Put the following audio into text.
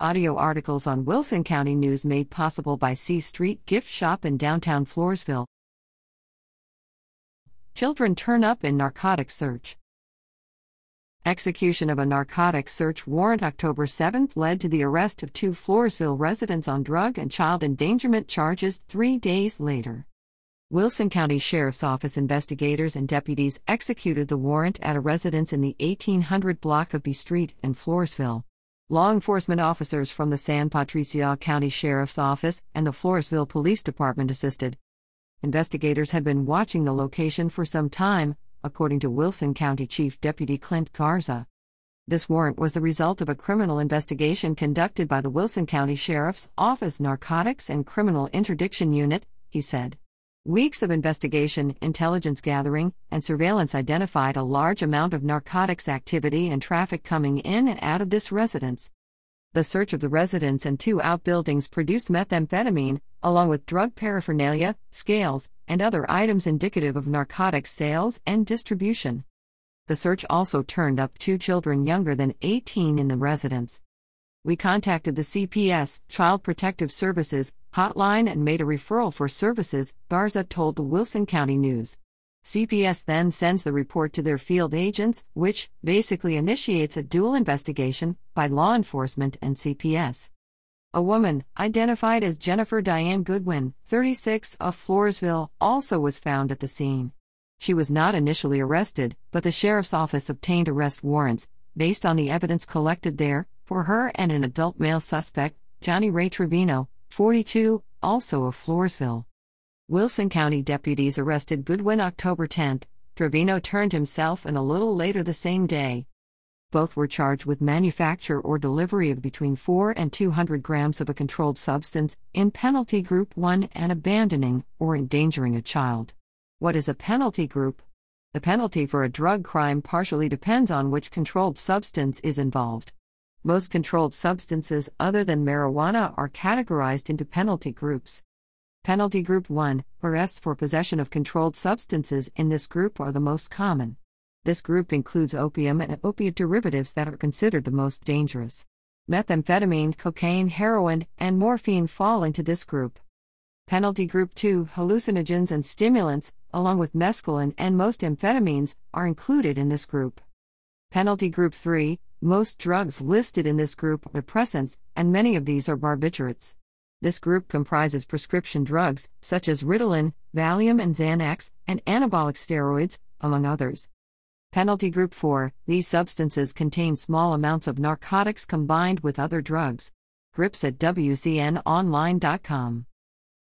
Audio articles on Wilson County News made possible by C Street Gift Shop in downtown Floresville. Children turn up in narcotics search. Execution of a narcotics search warrant October 7 led to the arrest of two Floresville residents on drug and child endangerment charges three days later. Wilson County Sheriff's Office investigators and deputies executed the warrant at a residence in the 1800 block of B Street in Floresville. Law enforcement officers from the San Patricio County Sheriff's Office and the Floresville Police Department assisted. Investigators had been watching the location for some time, according to Wilson County Chief Deputy Clint Garza. This warrant was the result of a criminal investigation conducted by the Wilson County Sheriff's Office Narcotics and Criminal Interdiction Unit, he said. Weeks of investigation, intelligence gathering, and surveillance identified a large amount of narcotics activity and traffic coming in and out of this residence. The search of the residence and two outbuildings produced methamphetamine, along with drug paraphernalia, scales, and other items indicative of narcotics sales and distribution. The search also turned up two children younger than 18 in the residence. We contacted the CPS, Child Protective Services, hotline and made a referral for services, Garza told the Wilson County News. CPS then sends the report to their field agents, which basically initiates a dual investigation by law enforcement and CPS. A woman, identified as Jennifer Diane Goodwin, 36, of Floresville, also was found at the scene. She was not initially arrested, but the sheriff's office obtained arrest warrants, based on the evidence collected there, for her and an adult male suspect, Johnny Ray Trevino, 42, also of Floresville. Wilson County deputies arrested Goodwin October 10. Trevino turned himself in a little later the same day. Both were charged with manufacture or delivery of between 4 and 200 grams of a controlled substance in penalty group 1 and abandoning or endangering a child. What is a penalty group? The penalty for a drug crime partially depends on which controlled substance is involved. Most controlled substances other than marijuana are categorized into penalty groups. Penalty Group 1 arrests for possession of controlled substances in this group are the most common. This group includes opium and opiate derivatives that are considered the most dangerous. Methamphetamine, cocaine, heroin, and morphine fall into this group. Penalty Group 2 hallucinogens and stimulants, along with mescaline and most amphetamines, are included in this group. Penalty Group 3 most drugs listed in this group are depressants, and many of these are barbiturates. This group comprises prescription drugs, such as Ritalin, Valium, and Xanax, and anabolic steroids, among others. Penalty Group 4 These substances contain small amounts of narcotics combined with other drugs. Grips at WCNOnline.com.